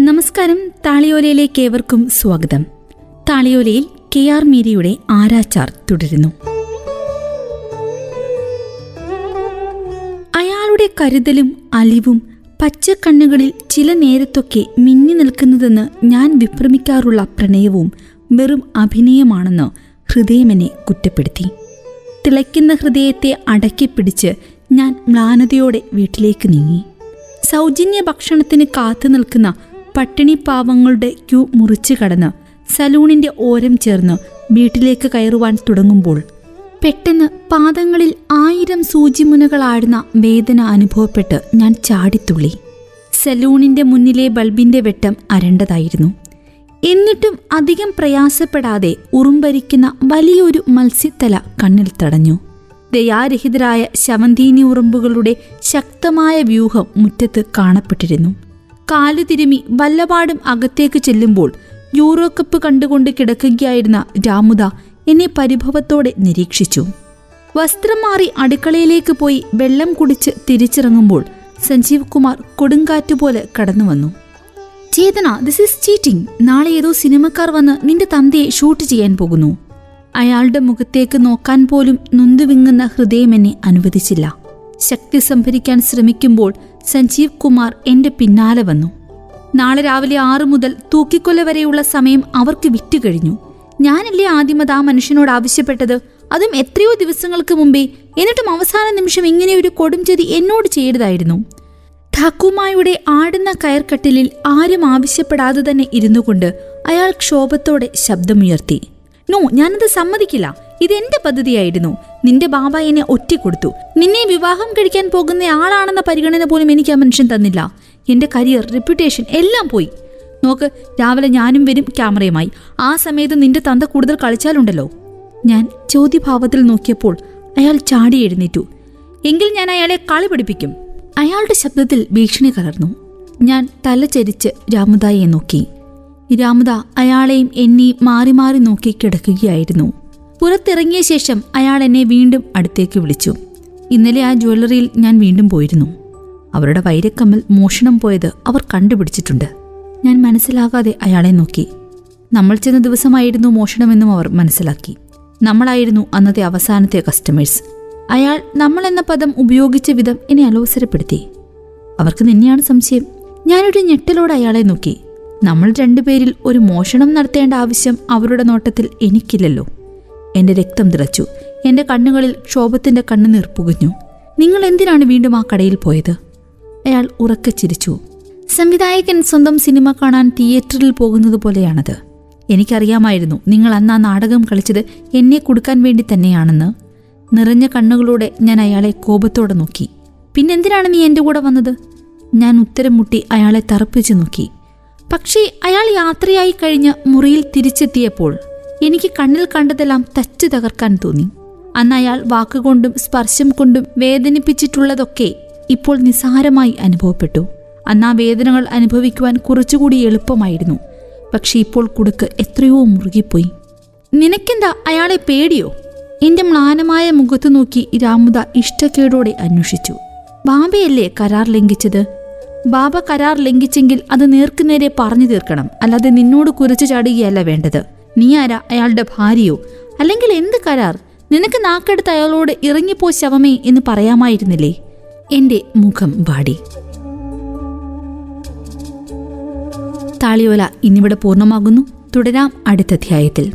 നമസ്കാരം. താളിയോലയിലേക്ക് ഏവർക്കും സ്വാഗതം. താളിയോലയിൽ കെ ആർ മീരിയുടെ ആരാച്ചാർ തുടരുന്നു. അയാളുടെ കരുതലും അലിവും പച്ചക്കണ്ണുകളിൽ ചില നേരത്തൊക്കെ മിന്നി നിൽക്കുന്നതെന്ന് ഞാൻ വിഭ്രമിക്കാറുള്ള പ്രണയവും വെറും അഭിനയമാണെന്ന് ഹൃദയമെന്നെ കുറ്റപ്പെടുത്തി. തിളയ്ക്കുന്ന ഹൃദയത്തെ അടക്കിപ്പിടിച്ച് ഞാൻ മ്ലാനതയോടെ വീട്ടിലേക്ക് നീങ്ങി. സൗജന്യ ഭക്ഷണത്തിന് കാത്തു നിൽക്കുന്ന പട്ടിണി പാവങ്ങളുടെ ക്യൂ മുറിച്ചു കടന്ന് സലൂണിന്റെ ഓരം ചേർന്ന് വീട്ടിലേക്ക് കയറുവാൻ തുടങ്ങുമ്പോൾ പെട്ടെന്ന് പാദങ്ങളിൽ ആയിരം സൂചിമുനകളാടുന്ന വേദന അനുഭവപ്പെട്ട് ഞാൻ ചാടിത്തുള്ളി. സലൂണിന്റെ മുന്നിലെ ബൾബിന്റെ വെട്ടം അരണ്ടതായിരുന്നു. എന്നിട്ടും അധികം പ്രയാസപ്പെടാതെ ഉറുമ്പരിക്കുന്ന വലിയൊരു മത്സ്യത്തല കണ്ണിൽ തടഞ്ഞു. ദയാരഹിതരായ ശവന്തീനി ഉറുമ്പുകളുടെ ശക്തമായ വ്യൂഹം മുറ്റത്ത് കാണപ്പെട്ടിരുന്നു. കാലു തിരുമി വല്ലപാടും അകത്തേക്ക് ചെല്ലുമ്പോൾ യൂറോ കപ്പ് കണ്ടുകൊണ്ട് കിടക്കുകയായിരുന്ന രാമുദ എന്നെ പരിഭവത്തോടെ നിരീക്ഷിച്ചു. വസ്ത്രം മാറി അടുക്കളയിലേക്ക് പോയി വെള്ളം കുടിച്ച് തിരിച്ചിറങ്ങുമ്പോൾ സഞ്ജീവ് കുമാർ കൊടുങ്കാറ്റുപോലെ കടന്നു വന്നു. ചേതന ദിസ് ഈസ് ചീറ്റിംഗ് നാളെ ഏതോ സിനിമക്കാർ വന്ന് നിന്റെ തന്തയെ ഷൂട്ട് ചെയ്യാൻ പോകുന്നു. അയാളുടെ മുഖത്തേക്ക് നോക്കാൻ പോലും നൊന്തുവിങ്ങുന്ന ഹൃദയം എന്നെ അനുവദിച്ചില്ല. ശക്തി സംഭരിക്കാൻ ശ്രമിക്കുമ്പോൾ സഞ്ജീവ് കുമാർ എന്റെ പിന്നാലെ വന്നു. നാളെ രാവിലെ ആറു മുതൽ തൂക്കിക്കൊല വരെയുള്ള സമയം അവർക്ക് വിറ്റുകഴിഞ്ഞു ഞാനല്ലേ ആദ്യമത് ആ മനുഷ്യനോട് ആവശ്യപ്പെട്ടത്? അതും എത്രയോ ദിവസങ്ങൾക്ക് മുമ്പേ. എന്നിട്ടും അവസാന നിമിഷം ഇങ്ങനെയൊരു കൊടുംചതി എന്നോട് ചെയ്തതായിരുന്നു ഠാക്കുമായുടെ ആടുന്ന കയർക്കട്ടിലിൽ ആരും ആവശ്യപ്പെടാതെ തന്നെ ഇരുന്നുകൊണ്ട് അയാൾ ക്ഷോഭത്തോടെ ശബ്ദമുയർത്തി. നോ ഞാനത് സമ്മതിക്കില്ല. ഇത് എന്റെ പദ്ധതിയായിരുന്നു. നിന്റെ ബാബ എന്നെ ഒറ്റക്കൊടുത്തു നിന്നെ വിവാഹം കഴിക്കാൻ പോകുന്ന ആളാണെന്ന പരിഗണന പോലും എനിക്ക് ആ മനുഷ്യൻ തന്നില്ല. എന്റെ കരിയർ റെപ്യൂട്ടേഷൻ എല്ലാം പോയി. നോക്ക് രാവിലെ ഞാനും വരും ക്യാമറയുമായി. ആ സമയത്ത് നിന്റെ തന്ത കൂടുതൽ കളിച്ചാലുണ്ടല്ലോ. ഞാൻ ചോദ്യഭാവത്തിൽ നോക്കിയപ്പോൾ അയാൾ ചാടി എഴുന്നേറ്റു. എങ്കിൽ ഞാൻ അയാളെ കളി പഠിപ്പിക്കും. അയാളുടെ ശബ്ദത്തിൽ ഭീഷണി കലർന്നു. ഞാൻ തല ചരിച്ച് രാമുദായെ നോക്കി. രാമുദ അയാളെയും എന്നെയും മാറി മാറി നോക്കി കിടക്കുകയായിരുന്നു. പുറത്തിറങ്ങിയ ശേഷം അയാൾ എന്നെ വീണ്ടും അടുത്തേക്ക് വിളിച്ചു. ഇന്നലെ ആ ജ്വല്ലറിയിൽ ഞാൻ വീണ്ടും പോയിരുന്നു. അവരുടെ വൈരക്കമ്മൽ മോഷണം പോയത് അവർ കണ്ടുപിടിച്ചിട്ടുണ്ട്. ഞാൻ മനസ്സിലാകാതെ അയാളെ നോക്കി. നമ്മൾ ചെന്ന ദിവസമായിരുന്നു മോഷണമെന്നും അവർ മനസ്സിലാക്കി. നമ്മളായിരുന്നു അന്നത്തെ അവസാനത്തെ കസ്റ്റമേഴ്സ്. അയാൾ നമ്മൾ എന്ന പദം ഉപയോഗിച്ച വിധം എന്നെ അലോസരപ്പെടുത്തി. അവർക്ക് നിന്നെയാണ് സംശയം. ഞാനൊരു ഞെട്ടലോടെ അയാളെ നോക്കി. നമ്മൾ രണ്ടുപേരിൽ ഒരു മോഷണം നടത്തേണ്ട ആവശ്യം അവരുടെ നോട്ടത്തിൽ എനിക്കില്ലല്ലോ. എന്റെ രക്തം തിളച്ചു. എന്റെ കണ്ണുകളിൽ ക്ഷോഭത്തിന്റെ കണ്ണുനീർ പുകഞ്ഞു. നിങ്ങൾ എന്തിനാണ് വീണ്ടും ആ കടയിൽ പോയത്? അയാൾ ഉറക്കെ ചിരിച്ചു. സംവിധായകൻ സ്വന്തം സിനിമ കാണാൻ തിയേറ്ററിൽ പോകുന്നത് പോലെയാണത്. എനിക്കറിയാമായിരുന്നു നിങ്ങൾ അന്ന് ആ നാടകം കളിച്ചത് എന്നെ കൊടുക്കാൻ വേണ്ടി തന്നെയാണെന്ന്. നിറഞ്ഞ കണ്ണുകളോടെ ഞാൻ അയാളെ കോപത്തോടെ നോക്കി. പിന്നെന്തിനാണ് നീ എന്റെ കൂടെ വന്നത്? ഞാൻ ഉത്തരം മുട്ടി അയാളെ തറപ്പിച്ചു നോക്കി. പക്ഷേ അയാൾ യാത്രയായി കഴിഞ്ഞ് മുറിയിൽ തിരിച്ചെത്തിയപ്പോൾ എനിക്ക് കണ്ണിൽ കണ്ടതെല്ലാം തച്ചു തകർക്കാൻ തോന്നി. അന്ന് അയാൾ വാക്കുകൊണ്ടും സ്പർശം കൊണ്ടും വേദനിപ്പിച്ചിട്ടുള്ളതൊക്കെ ഇപ്പോൾ നിസ്സാരമായി അനുഭവപ്പെട്ടു. അന്ന് ആ വേദനകൾ അനുഭവിക്കുവാൻ കുറച്ചുകൂടി എളുപ്പമായിരുന്നു. പക്ഷെ ഇപ്പോൾ കുടുക്ക് എത്രയോ മുറുകിപ്പോയി. നിനക്കെന്താ അയാളെ പേടിയോ? എന്റെ മ്ലാനമായ മുഖത്ത് നോക്കി രാമുദ ഇഷ്ടക്കേടോടെ അന്വേഷിച്ചു. ബാബയല്ലേ കരാർ ലംഘിച്ചത്? ബാബ കരാർ ലംഘിച്ചെങ്കിൽ അത് നേർക്കുനേരെ പറഞ്ഞു തീർക്കണം. അല്ലാതെ നിന്നോട് കുരച്ചു ചാടുകയല്ല വേണ്ടത്. നീ ആരാ? അയാളുടെ ഭാര്യയോ? അല്ലെങ്കിൽ എന്ത് കരാർ? നിനക്ക് നാക്കെടുത്ത് അയാളോട് ഇറങ്ങിപ്പോ ശവമേ എന്ന് പറയാമായിരുന്നില്ലേ? എന്റെ മുഖം വാടി. താളിയോല ഇന്നിവിടെ പൂർണമാകുന്നു. തുടരാം അടുത്ത അധ്യായത്തിൽ.